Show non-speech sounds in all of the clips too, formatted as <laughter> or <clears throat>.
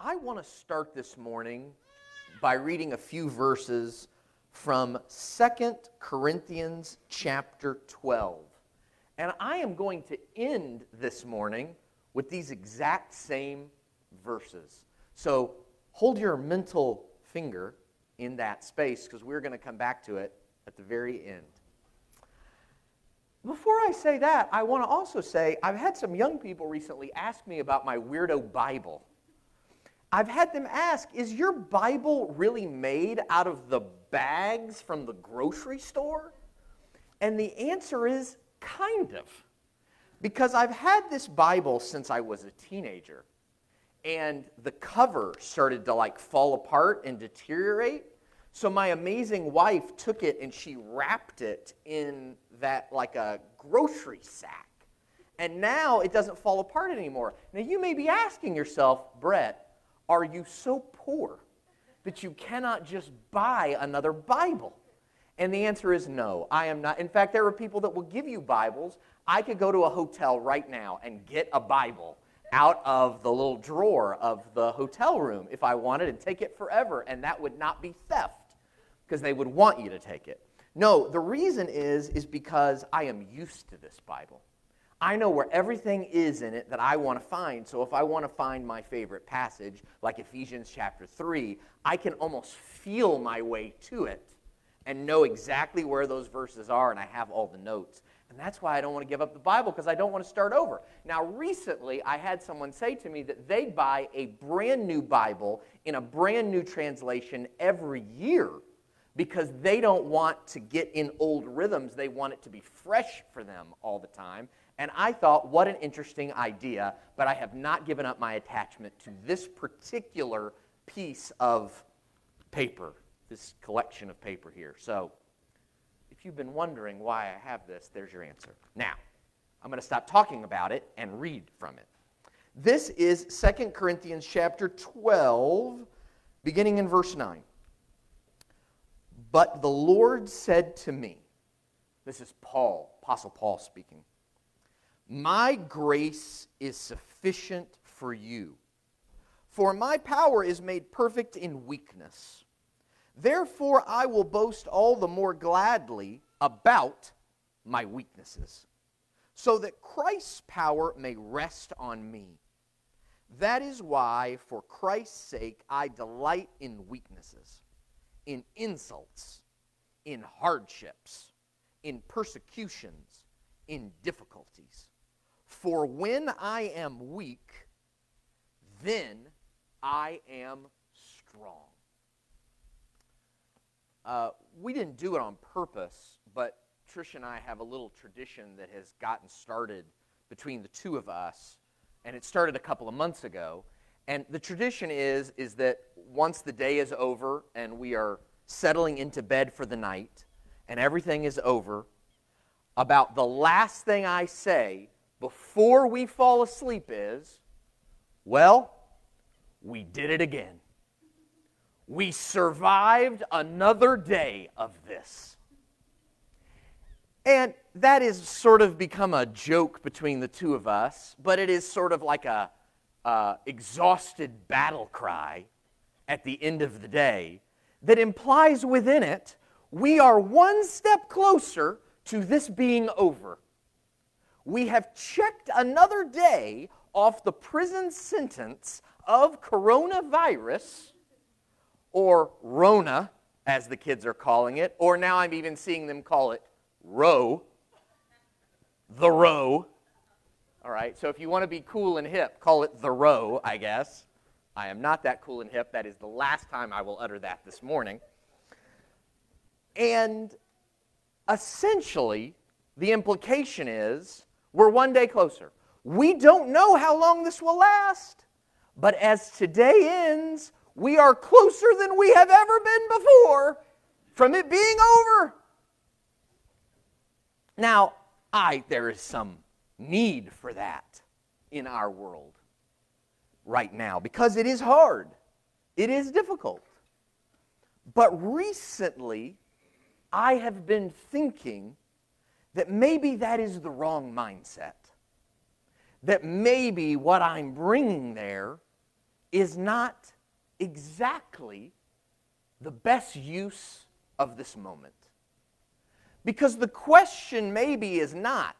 I want to start this morning by reading a few verses from Second Corinthians chapter 12. And I am going to end this morning with these exact same verses. So hold your mental finger in that space because we're going to come back to it at the very end. Before I say that, I want to also say I've had some young people recently ask me about my weirdo Bible. I've had them ask, is your Bible really made out of the bags from the grocery store? And the answer is kind of. Because I've had this Bible since I was a teenager. And the cover started to like fall apart and deteriorate. So my amazing wife took it and she wrapped it in that like a grocery sack. And now it doesn't fall apart anymore. Now you may be asking yourself, Brett, are you so poor that you cannot just buy another Bible? And the answer is no, I am not. In fact, there are people that will give you Bibles. I could go to a hotel right now and get a Bible out of the little drawer of the hotel room if I wanted and take it forever, and that would not be theft because they would want you to take it. No, the reason is is because I am used to this Bible. I know where everything is in it that I want to find. So if I want to find my favorite passage, like Ephesians chapter 3, I can almost feel my way to it and know exactly where those verses are, and I have all the notes. And that's why I don't want to give up the Bible because I don't want to start over. Now, recently, I had someone say to me that they buy a brand new Bible in a brand new translation every year because they don't want to get in old rhythms. They want it to be fresh for them all the time. And I thought, what an interesting idea, but I have not given up my attachment to this particular piece of paper, this collection of paper here. So, if you've been wondering why I have this, there's your answer. Now, I'm going to stop talking about it and read from it. This is 2 Corinthians chapter 12, beginning in verse 9. But the Lord said to me, this is Paul, Apostle Paul speaking. My grace is sufficient for you, for my power is made perfect in weakness. Therefore, I will boast all the more gladly about my weaknesses, so that Christ's power may rest on me. That is why, for Christ's sake, I delight in weaknesses, in insults, in hardships, in persecutions, in difficulties for when I am weak, then I am strong. Uh, we didn't do it on purpose, but Trish and I have a little tradition that has gotten started between the two of us, and it started a couple of months ago. And the tradition is, is that once the day is over and we are settling into bed for the night and everything is over, about the last thing I say before we fall asleep is well, we did it again. We survived another day of this. And that has sort of become a joke between the two of us, but it is sort of like a uh, exhausted battle cry at the end of the day that implies within it we are one step closer to this being over we have checked another day off the prison sentence of coronavirus, or Rona, as the kids are calling it, or now I'm even seeing them call it row, the row. All right, so if you want to be cool and hip, call it the row, I guess. I am not that cool and hip. That is the last time I will utter that this morning. And essentially, the implication is we're one day closer. We don't know how long this will last, but as today ends, we are closer than we have ever been before from it being over. Now, I there is some need for that in our world right now because it is hard. It is difficult. But recently, I have been thinking that maybe that is the wrong mindset. That maybe what I'm bringing there is not exactly the best use of this moment. Because the question maybe is not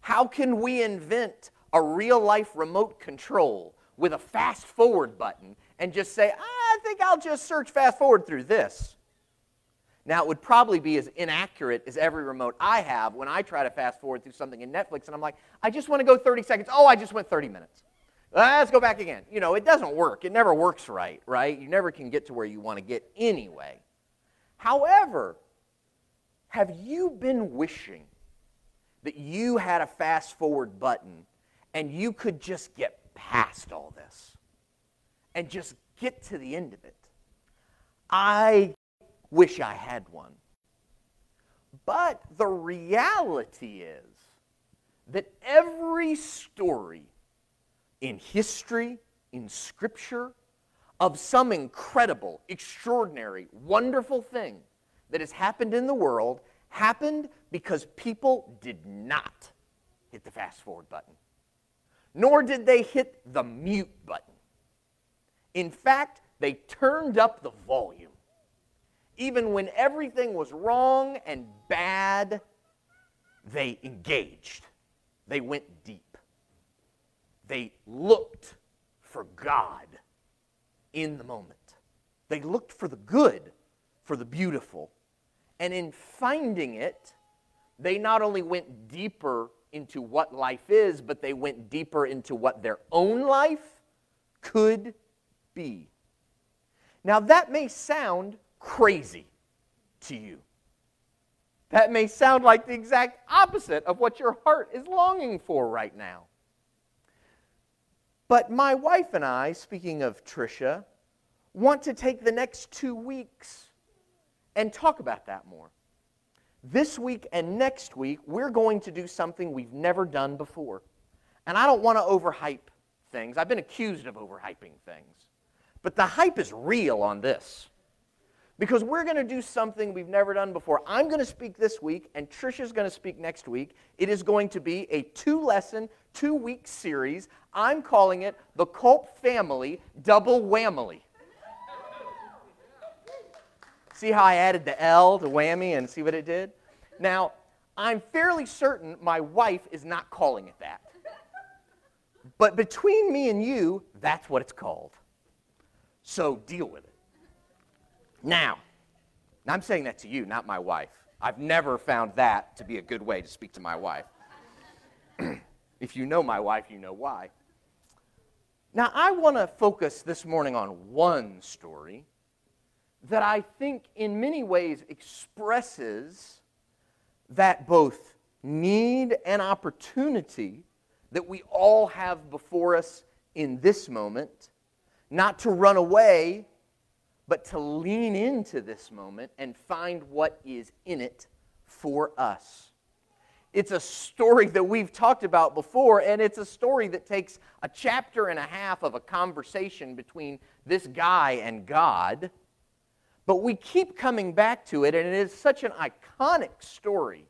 how can we invent a real life remote control with a fast forward button and just say, I think I'll just search fast forward through this. Now, it would probably be as inaccurate as every remote I have when I try to fast forward through something in Netflix and I'm like, I just want to go 30 seconds. Oh, I just went 30 minutes. Uh, let's go back again. You know, it doesn't work. It never works right, right? You never can get to where you want to get anyway. However, have you been wishing that you had a fast forward button and you could just get past all this and just get to the end of it? I wish I had one. But the reality is that every story in history, in Scripture, of some incredible, extraordinary, wonderful thing that has happened in the world happened because people did not hit the fast forward button, nor did they hit the mute button. In fact, they turned up the volume. Even when everything was wrong and bad, they engaged. They went deep. They looked for God in the moment. They looked for the good, for the beautiful. And in finding it, they not only went deeper into what life is, but they went deeper into what their own life could be. Now, that may sound crazy to you. That may sound like the exact opposite of what your heart is longing for right now. But my wife and I, speaking of Tricia, want to take the next two weeks and talk about that more. This week and next week, we're going to do something we've never done before. And I don't want to overhype things. I've been accused of overhyping things. But the hype is real on this because we're going to do something we've never done before. I'm going to speak this week, and Trisha's going to speak next week. It is going to be a two lesson, two week series. I'm calling it the Culp Family Double Whammy. see how I added the L to whammy and see what it did? Now, I'm fairly certain my wife is not calling it that. But between me and you, that's what it's called. So deal with it. Now, I'm saying that to you, not my wife. I've never found that to be a good way to speak to my wife. <clears throat> if you know my wife, you know why. Now, I want to focus this morning on one story that I think in many ways expresses that both need and opportunity that we all have before us in this moment, not to run away but to lean into this moment and find what is in it for us. It's a story that we've talked about before, and it's a story that takes a chapter and a half of a conversation between this guy and God. But we keep coming back to it, and it is such an iconic story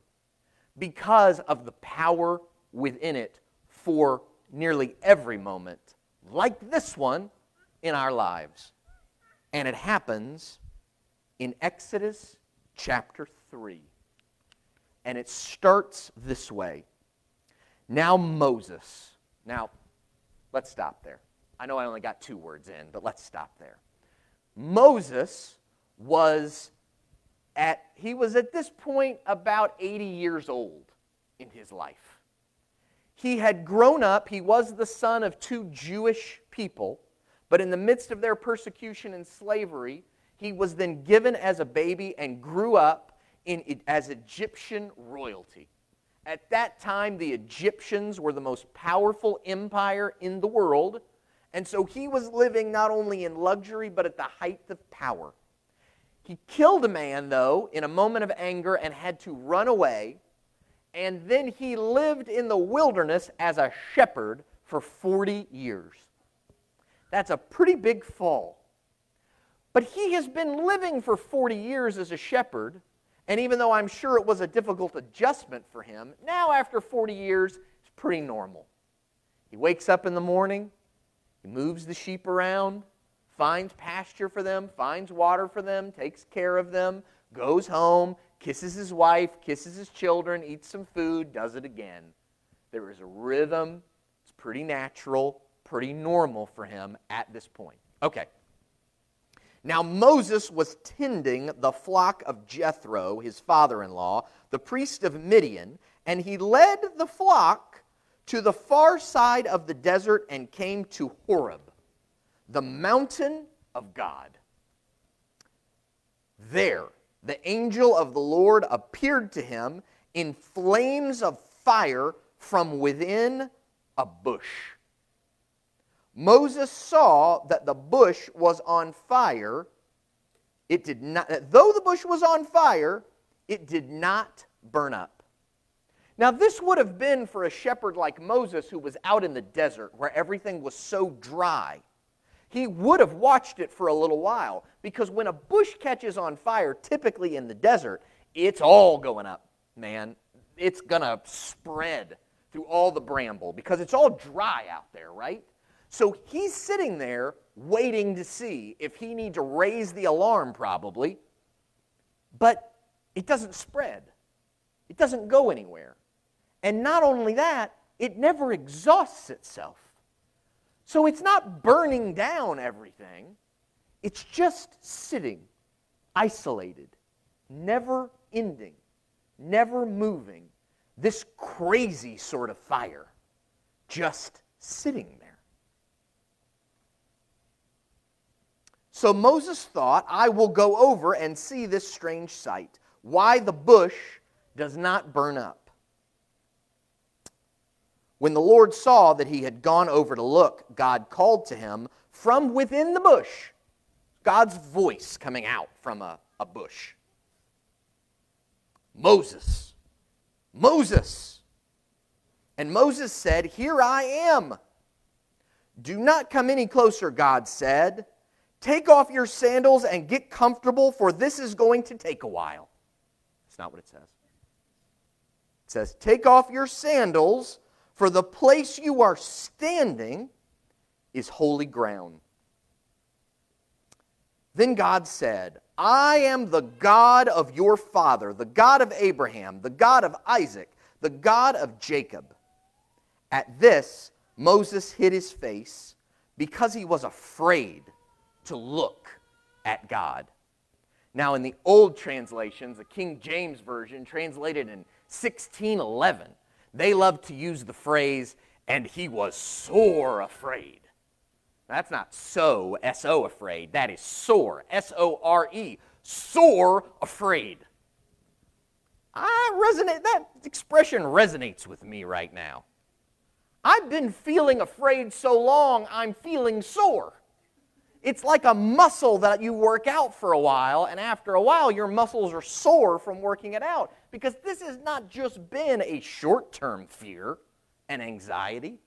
because of the power within it for nearly every moment, like this one in our lives. And it happens in Exodus chapter 3. And it starts this way. Now, Moses. Now, let's stop there. I know I only got two words in, but let's stop there. Moses was at he was at this point about 80 years old in his life. He had grown up, he was the son of two Jewish people but in the midst of their persecution and slavery, he was then given as a baby and grew up in, as Egyptian royalty. At that time, the Egyptians were the most powerful empire in the world, and so he was living not only in luxury, but at the height of power. He killed a man, though, in a moment of anger and had to run away, and then he lived in the wilderness as a shepherd for 40 years. That's a pretty big fall. But he has been living for 40 years as a shepherd, and even though I'm sure it was a difficult adjustment for him, now after 40 years, it's pretty normal. He wakes up in the morning, He moves the sheep around, finds pasture for them, finds water for them, takes care of them, goes home, kisses his wife, kisses his children, eats some food, does it again. There is a rhythm. It's pretty natural, pretty normal for him at this point. Okay. Now, Moses was tending the flock of Jethro, his father in law, the priest of Midian, and he led the flock to the far side of the desert and came to Horeb, the mountain of God. There, the angel of the Lord appeared to him in flames of fire from within a bush. Moses saw that the bush was on fire. It did not, though the bush was on fire, it did not burn up. Now, this would have been for a shepherd like Moses who was out in the desert where everything was so dry. He would have watched it for a little while because when a bush catches on fire, typically in the desert, it's all going up, man. It's going to spread through all the bramble because it's all dry out there, right? So he's sitting there waiting to see if he needs to raise the alarm, probably. But it doesn't spread, it doesn't go anywhere. And not only that, it never exhausts itself. So it's not burning down everything, it's just sitting, isolated, never ending, never moving. This crazy sort of fire, just sitting there. So Moses thought, I will go over and see this strange sight, why the bush does not burn up. When the Lord saw that he had gone over to look, God called to him from within the bush. God's voice coming out from a, a bush. Moses, Moses. And Moses said, Here I am. Do not come any closer, God said. Take off your sandals and get comfortable, for this is going to take a while. That's not what it says. It says, Take off your sandals, for the place you are standing is holy ground. Then God said, I am the God of your father, the God of Abraham, the God of Isaac, the God of Jacob. At this, Moses hid his face because he was afraid to look at God. Now, in the old translations, the King James Version, translated in 1611, they love to use the phrase, and he was sore afraid. That's not so, S O afraid. That is sore, S O R E, sore afraid. I resonate, that expression resonates with me right now. I've been feeling afraid so long, I'm feeling sore. It's like a muscle that you work out for a while, and after a while, your muscles are sore from working it out. Because this has not just been a short term fear and anxiety,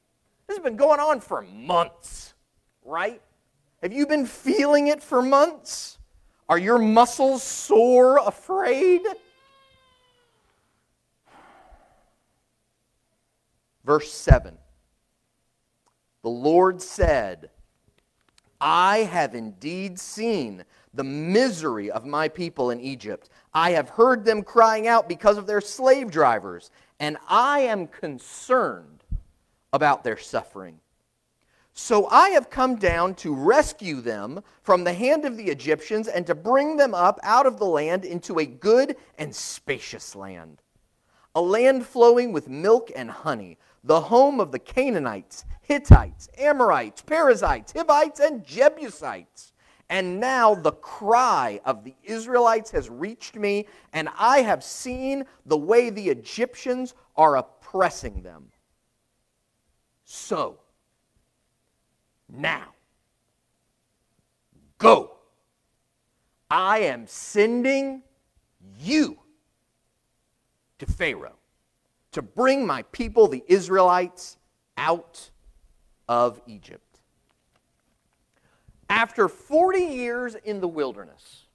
this has been going on for months, right? Have you been feeling it for months? Are your muscles sore afraid? Verse 7 The Lord said, I have indeed seen the misery of my people in Egypt. I have heard them crying out because of their slave drivers, and I am concerned about their suffering. So I have come down to rescue them from the hand of the Egyptians and to bring them up out of the land into a good and spacious land, a land flowing with milk and honey, the home of the Canaanites Hittites, Amorites, Perizzites, Hivites, and Jebusites. And now the cry of the Israelites has reached me, and I have seen the way the Egyptians are oppressing them. So, now, go. I am sending you to Pharaoh to bring my people, the Israelites, out of Egypt. After 40 years in the wilderness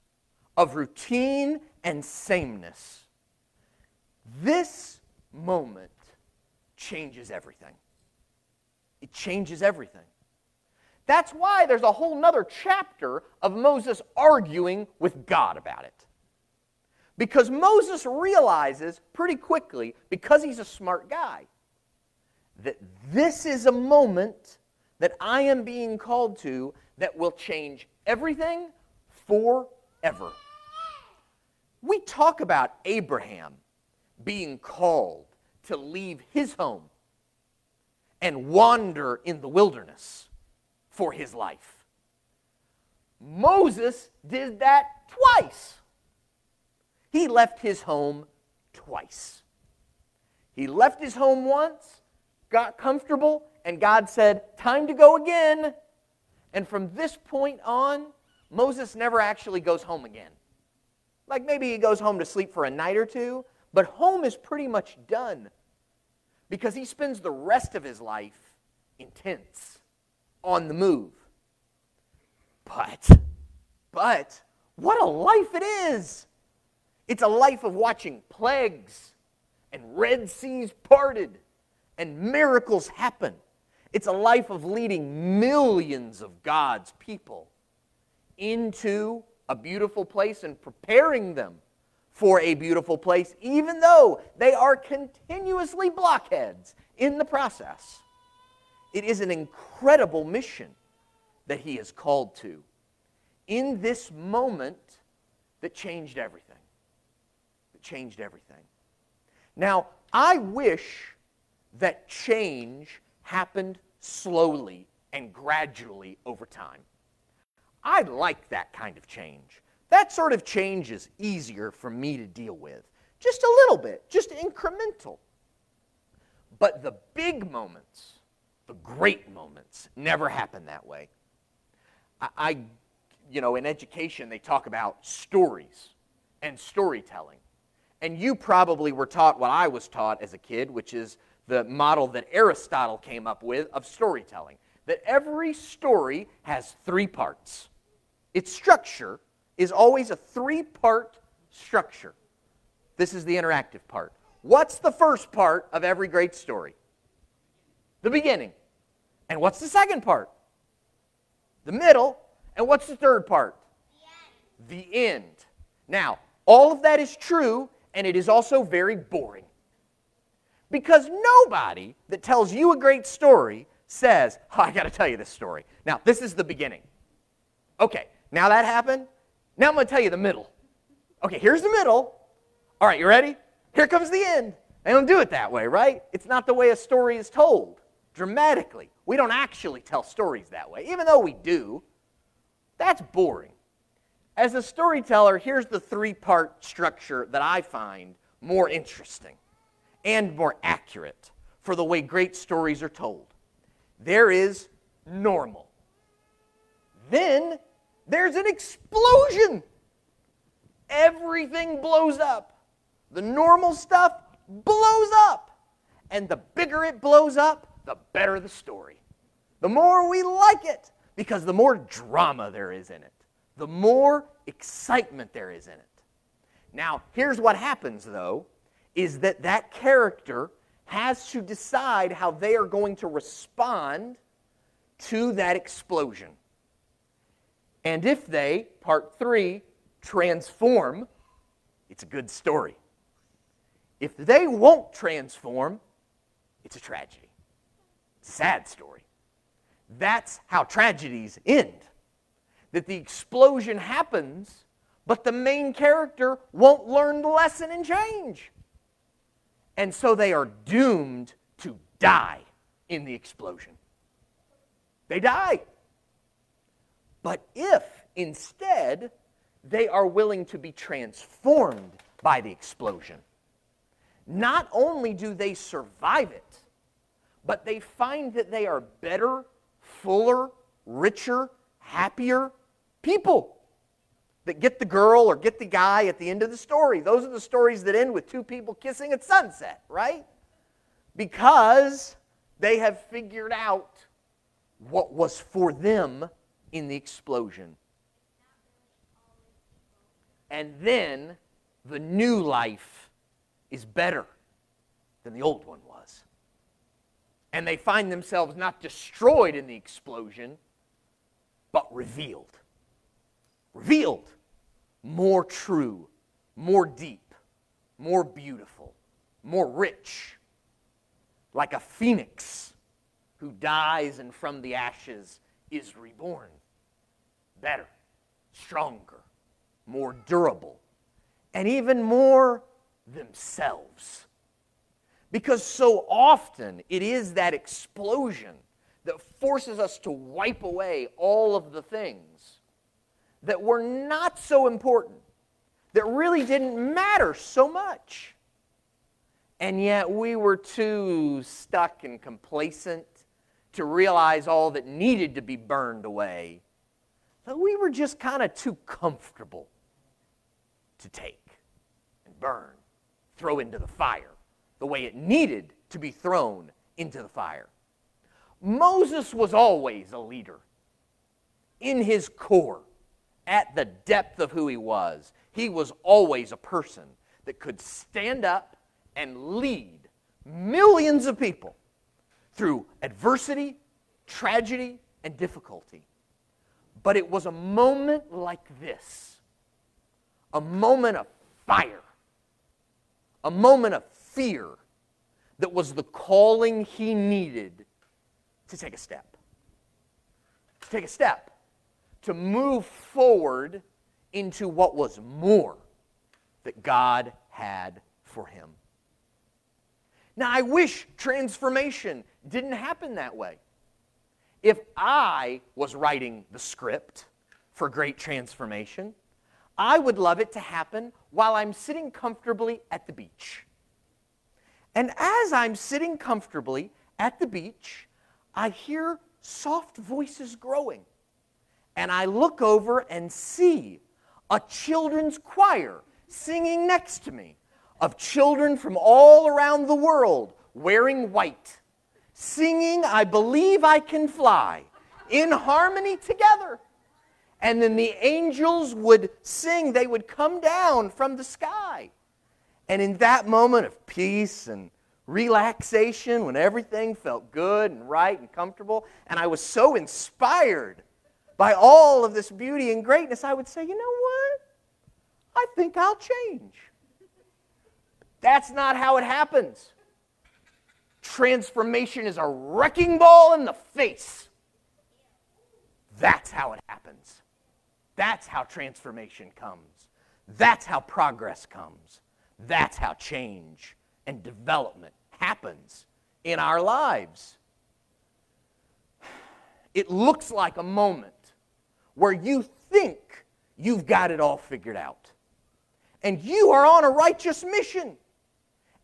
of routine and sameness, this moment changes everything. It changes everything. That's why there's a whole nother chapter of Moses arguing with God about it. Because Moses realizes pretty quickly, because he's a smart guy, that this is a moment that I am being called to that will change everything forever. We talk about Abraham being called to leave his home and wander in the wilderness for his life. Moses did that twice. He left his home twice. He left his home once, got comfortable, and God said, Time to go again. And from this point on, Moses never actually goes home again. Like maybe he goes home to sleep for a night or two, but home is pretty much done because he spends the rest of his life in tents, on the move. But, but, what a life it is! It's a life of watching plagues and Red Seas parted and miracles happen. It's a life of leading millions of God's people into a beautiful place and preparing them for a beautiful place, even though they are continuously blockheads in the process. It is an incredible mission that he is called to in this moment that changed everything. Changed everything. Now, I wish that change happened slowly and gradually over time. I like that kind of change. That sort of change is easier for me to deal with. Just a little bit, just incremental. But the big moments, the great moments, never happen that way. I, I you know, in education, they talk about stories and storytelling. And you probably were taught what I was taught as a kid, which is the model that Aristotle came up with of storytelling that every story has three parts. Its structure is always a three part structure. This is the interactive part. What's the first part of every great story? The beginning. And what's the second part? The middle. And what's the third part? The end. The end. Now, all of that is true, and it is also very boring. Because nobody that tells you a great story says, oh, I got to tell you this story. Now, this is the beginning. Okay, now that happened. Now I'm going to tell you the middle. Okay, here's the middle. All right, you ready? Here comes the end. They don't do it that way, right? It's not the way a story is told dramatically. We don't actually tell stories that way, even though we do. That's boring. As a storyteller, here's the three part structure that I find more interesting and more accurate for the way great stories are told. There is normal. Then there's an explosion. Everything blows up. The normal stuff blows up. And the bigger it blows up, the better the story. The more we like it, because the more drama there is in it, the more excitement there is in it. Now, here's what happens, though is that that character has to decide how they are going to respond to that explosion. And if they, part three, transform, it's a good story. If they won't transform, it's a tragedy. Sad story. That's how tragedies end. That the explosion happens, but the main character won't learn the lesson and change. And so they are doomed to die in the explosion. They die. But if instead they are willing to be transformed by the explosion, not only do they survive it, but they find that they are better, fuller, richer, happier people that get the girl or get the guy at the end of the story. Those are the stories that end with two people kissing at sunset, right? Because they have figured out what was for them in the explosion. And then the new life is better than the old one was. And they find themselves not destroyed in the explosion, but revealed. Revealed. More true, more deep, more beautiful, more rich. Like a phoenix who dies and from the ashes is reborn. Better, stronger, more durable, and even more themselves. Because so often it is that explosion that forces us to wipe away all of the things that were not so important, that really didn't matter so much. And yet we were too stuck and complacent to realize all that needed to be burned away, that we were just kind of too comfortable to take and burn, throw into the fire the way it needed to be thrown into the fire. Moses was always a leader in his core, at the depth of who he was. He was always a person that could stand up and lead millions of people through adversity, tragedy, and difficulty. But it was a moment like this a moment of fire, a moment of fear that was the calling he needed to take a step. To take a step, to move forward into what was more that God had for him. Now, I wish transformation didn't happen that way. If I was writing the script for great transformation, I would love it to happen while I'm sitting comfortably at the beach. And as I'm sitting comfortably at the beach, I hear soft voices growing. And I look over and see a children's choir singing next to me of children from all around the world wearing white, singing, I Believe I Can Fly, in harmony together. And then the angels would sing, they would come down from the sky. And in that moment of peace and relaxation, when everything felt good and right and comfortable, and I was so inspired by all of this beauty and greatness, I would say, you know what? I think I'll change. That's not how it happens. Transformation is a wrecking ball in the face. That's how it happens. That's how transformation comes. That's how progress comes. That's how change and development happens in our lives. <sighs> It looks like a moment where you think you've got it all figured out. And you are on a righteous mission.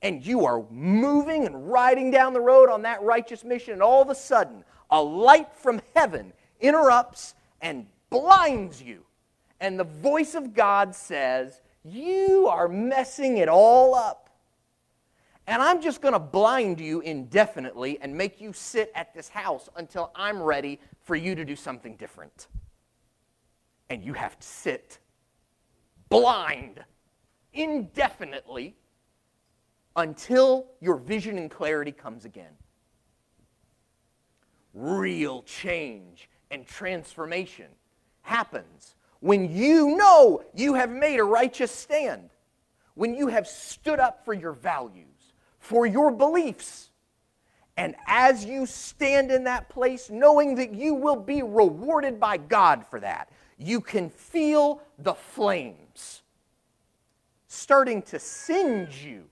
And you are moving and riding down the road on that righteous mission, and all of a sudden, a light from heaven interrupts and blinds you. And the voice of God says, You are messing it all up. And I'm just going to blind you indefinitely and make you sit at this house until I'm ready for you to do something different. And you have to sit blind indefinitely until your vision and clarity comes again. Real change and transformation happens when you know you have made a righteous stand, when you have stood up for your values for your beliefs. And as you stand in that place, knowing that you will be rewarded by God for that, you can feel the flames starting to singe you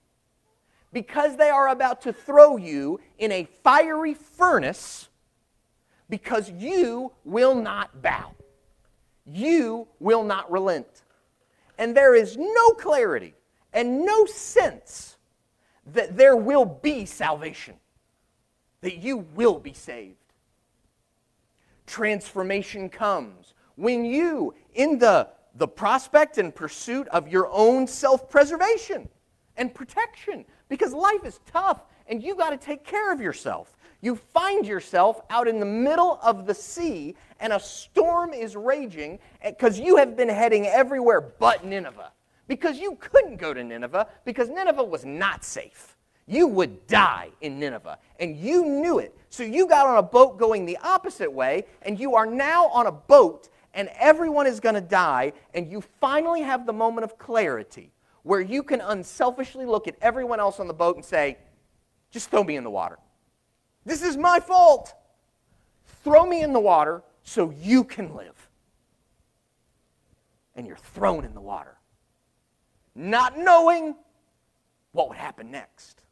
because they are about to throw you in a fiery furnace because you will not bow. You will not relent. And there is no clarity and no sense that there will be salvation, that you will be saved. Transformation comes when you, in the, the prospect and pursuit of your own self preservation and protection, because life is tough and you got to take care of yourself. You find yourself out in the middle of the sea and a storm is raging because you have been heading everywhere but Nineveh because you couldn't go to Nineveh because Nineveh was not safe. You would die in Nineveh, and you knew it. So you got on a boat going the opposite way, and you are now on a boat, and everyone is going to die, and you finally have the moment of clarity where you can unselfishly look at everyone else on the boat and say, just throw me in the water. This is my fault. Throw me in the water so you can live. And you're thrown in the water, not knowing what would happen next,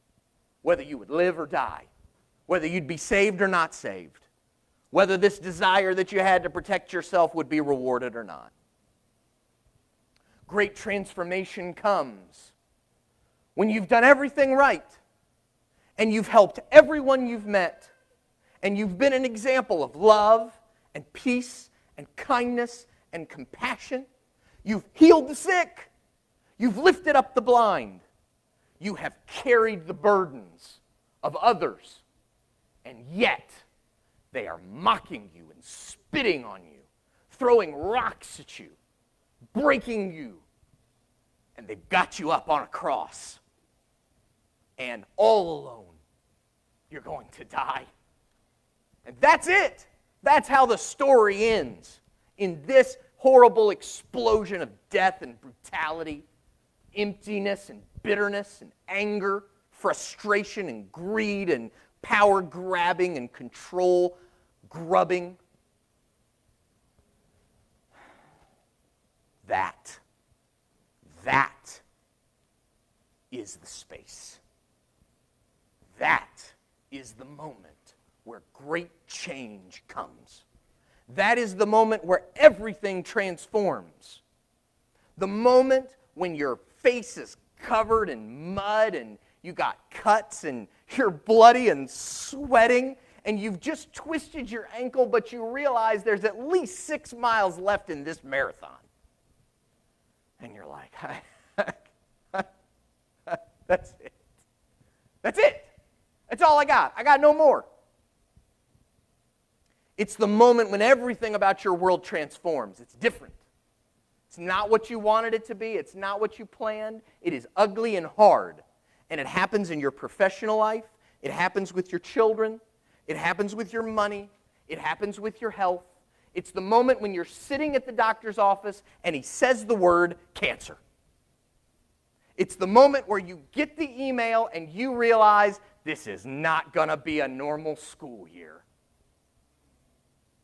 whether you would live or die, whether you'd be saved or not saved, whether this desire that you had to protect yourself would be rewarded or not. Great transformation comes when you've done everything right and you've helped everyone you've met, and you've been an example of love and peace and kindness and compassion. You've healed the sick, you've lifted up the blind, you have carried the burdens of others, and yet they are mocking you and spitting on you, throwing rocks at you, breaking you, and they've got you up on a cross and all alone, you're going to die. And that's it. That's how the story ends. In this horrible explosion of death and brutality, emptiness and bitterness and anger, frustration and greed and power grabbing and control grubbing. That, that is the space. That is the moment where great change comes. That is the moment where everything transforms. The moment when your face is covered in mud and you got cuts and you're bloody and sweating and you've just twisted your ankle, but you realize there's at least six miles left in this marathon. And you're like, <laughs> that's it. That's it. That's all I got. I got no more. It's the moment when everything about your world transforms. It's different. It's not what you wanted it to be, it's not what you planned. It is ugly and hard. And it happens in your professional life, it happens with your children, it happens with your money, it happens with your health. It's the moment when you're sitting at the doctor's office and he says the word cancer. It's the moment where you get the email and you realize this is not going to be a normal school year.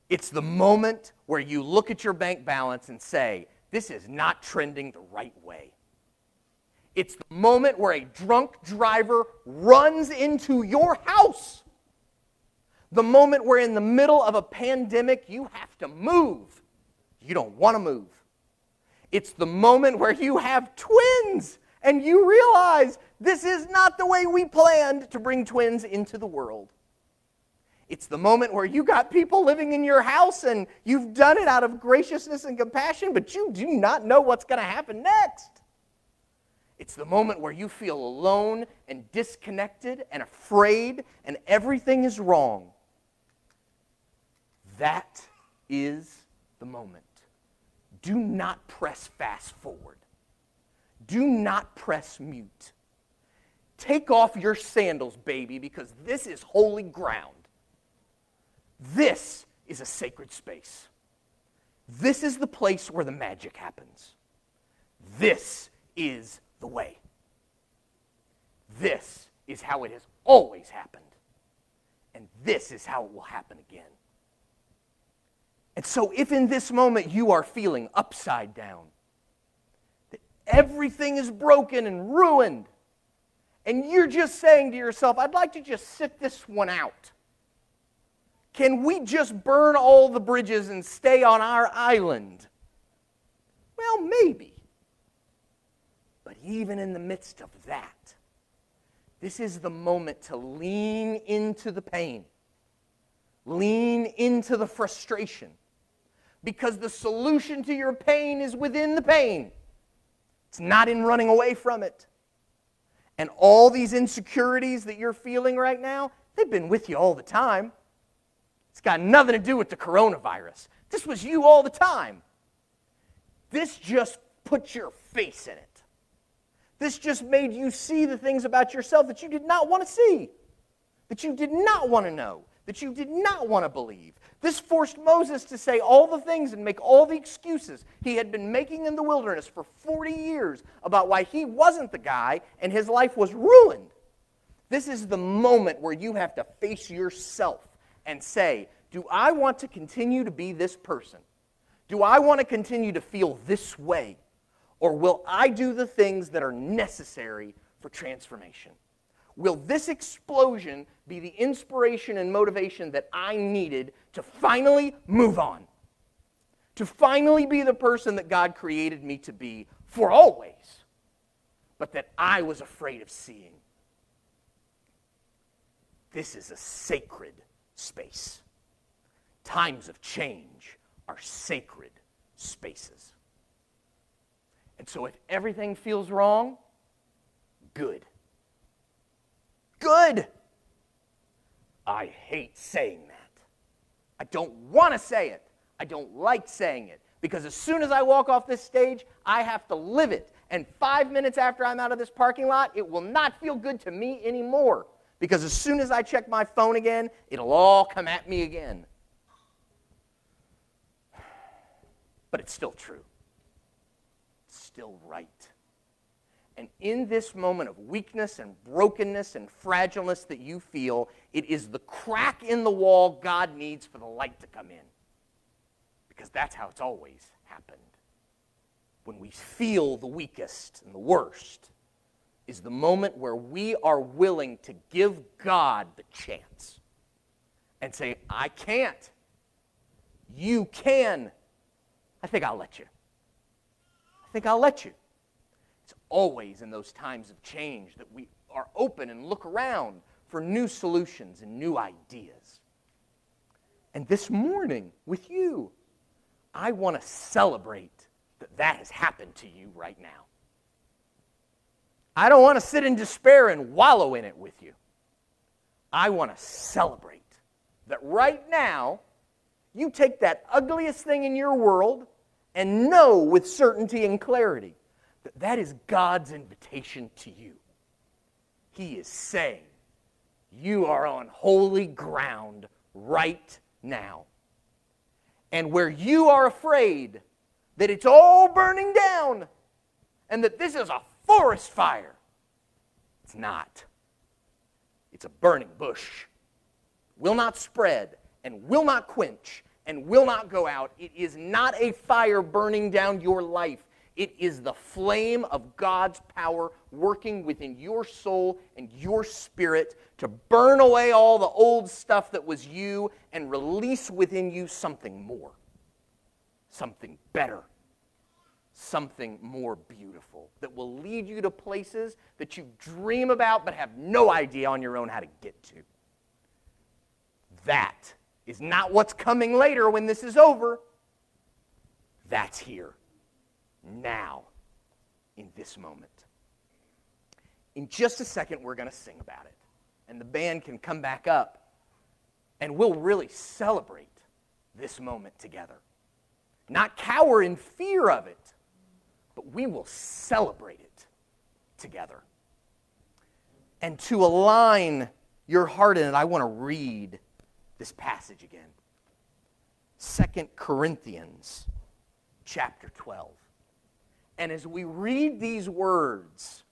It's the moment where you look at your bank balance and say, this is not trending the right way. It's the moment where a drunk driver runs into your house. The moment where, in the middle of a pandemic, you have to move. You don't want to move. It's the moment where you have twins and you realize this is not the way we planned to bring twins into the world. It's the moment where you got people living in your house and you've done it out of graciousness and compassion, but you do not know what's going to happen next. It's the moment where you feel alone and disconnected and afraid and everything is wrong. That is the moment. Do not press fast forward do not press mute. Take off your sandals, baby, because this is holy ground. This is a sacred space. This is the place where the magic happens. This is the way. This is how it has always happened. And this is how it will happen again. And so, if in this moment you are feeling upside down, that everything is broken and ruined. And you're just saying to yourself, I'd like to just sit this one out. Can we just burn all the bridges and stay on our island? Well, maybe. But even in the midst of that, this is the moment to lean into the pain, lean into the frustration, because the solution to your pain is within the pain. It's not in running away from it. And all these insecurities that you're feeling right now, they've been with you all the time. It's got nothing to do with the coronavirus. This was you all the time. This just put your face in it. This just made you see the things about yourself that you did not want to see, that you did not want to know, that you did not want to believe. This forced Moses to say all the things and make all the excuses he had been making in the wilderness for 40 years about why he wasn't the guy and his life was ruined. This is the moment where you have to face yourself and say, Do I want to continue to be this person? Do I want to continue to feel this way? Or will I do the things that are necessary for transformation? Will this explosion be the inspiration and motivation that I needed to finally move on? To finally be the person that God created me to be for always, but that I was afraid of seeing. This is a sacred space. Times of change are sacred spaces. And so if everything feels wrong, good. Good. I hate saying that. I don't want to say it. I don't like saying it. Because as soon as I walk off this stage, I have to live it. And five minutes after I'm out of this parking lot, it will not feel good to me anymore. Because as soon as I check my phone again, it'll all come at me again. <sighs> But it's still true it's still right. And in this moment of weakness and brokenness and fragileness that you feel, it is the crack in the wall God needs for the light to come in. Because that's how it's always happened. When we feel the weakest and the worst, is the moment where we are willing to give God the chance and say, I can't. You can. I think I'll let you I think I'll let you. Always in those times of change that we are open and look around for new solutions and new ideas. And this morning, with you, I want to celebrate that that has happened to you right now. I don't want to sit in despair and wallow in it with you. I want to celebrate that right now, you take that ugliest thing in your world and know with certainty and clarity that is God's invitation to you. He is saying, You are on holy ground right now. And where you are afraid that it's all burning down and that this is a forest fire, it's not. It's a burning bush. Will not spread and will not quench and will not go out. It is not a fire burning down your life. It is the flame of God's power working within your soul and your spirit to burn away all the old stuff that was you and release within you something more, something better, something more beautiful that will lead you to places that you dream about but have no idea on your own how to get to. That is not what's coming later when this is over. That's here, now, in this moment. In just a second, we're going to sing about it. And the band can come back up, and we'll really celebrate this moment together. Not cower in fear of it, but we will celebrate it together. And to align your heart in it, I want to read this passage again. Second Corinthians chapter 12. And as we read these words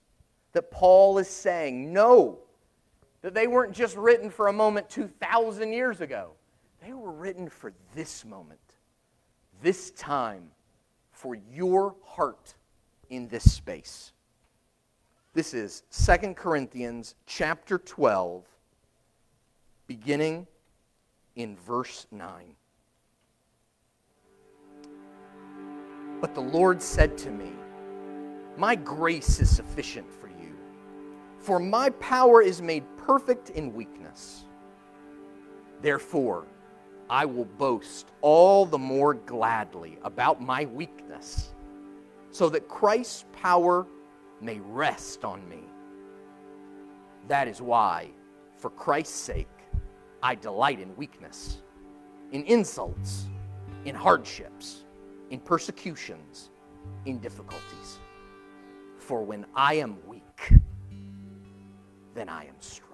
that Paul is saying, know that they weren't just written for a moment 2,000 years ago. They were written for this moment, this time, for your heart in this space. This is Second Corinthians chapter 12, beginning in verse 9. But the Lord said to me, My grace is sufficient for you, for my power is made perfect in weakness. Therefore, I will boast all the more gladly about my weakness, so that Christ's power may rest on me. That is why, for Christ's sake, I delight in weakness, in insults, in hardships, in persecutions, in difficulties. For when I am weak, then I am strong.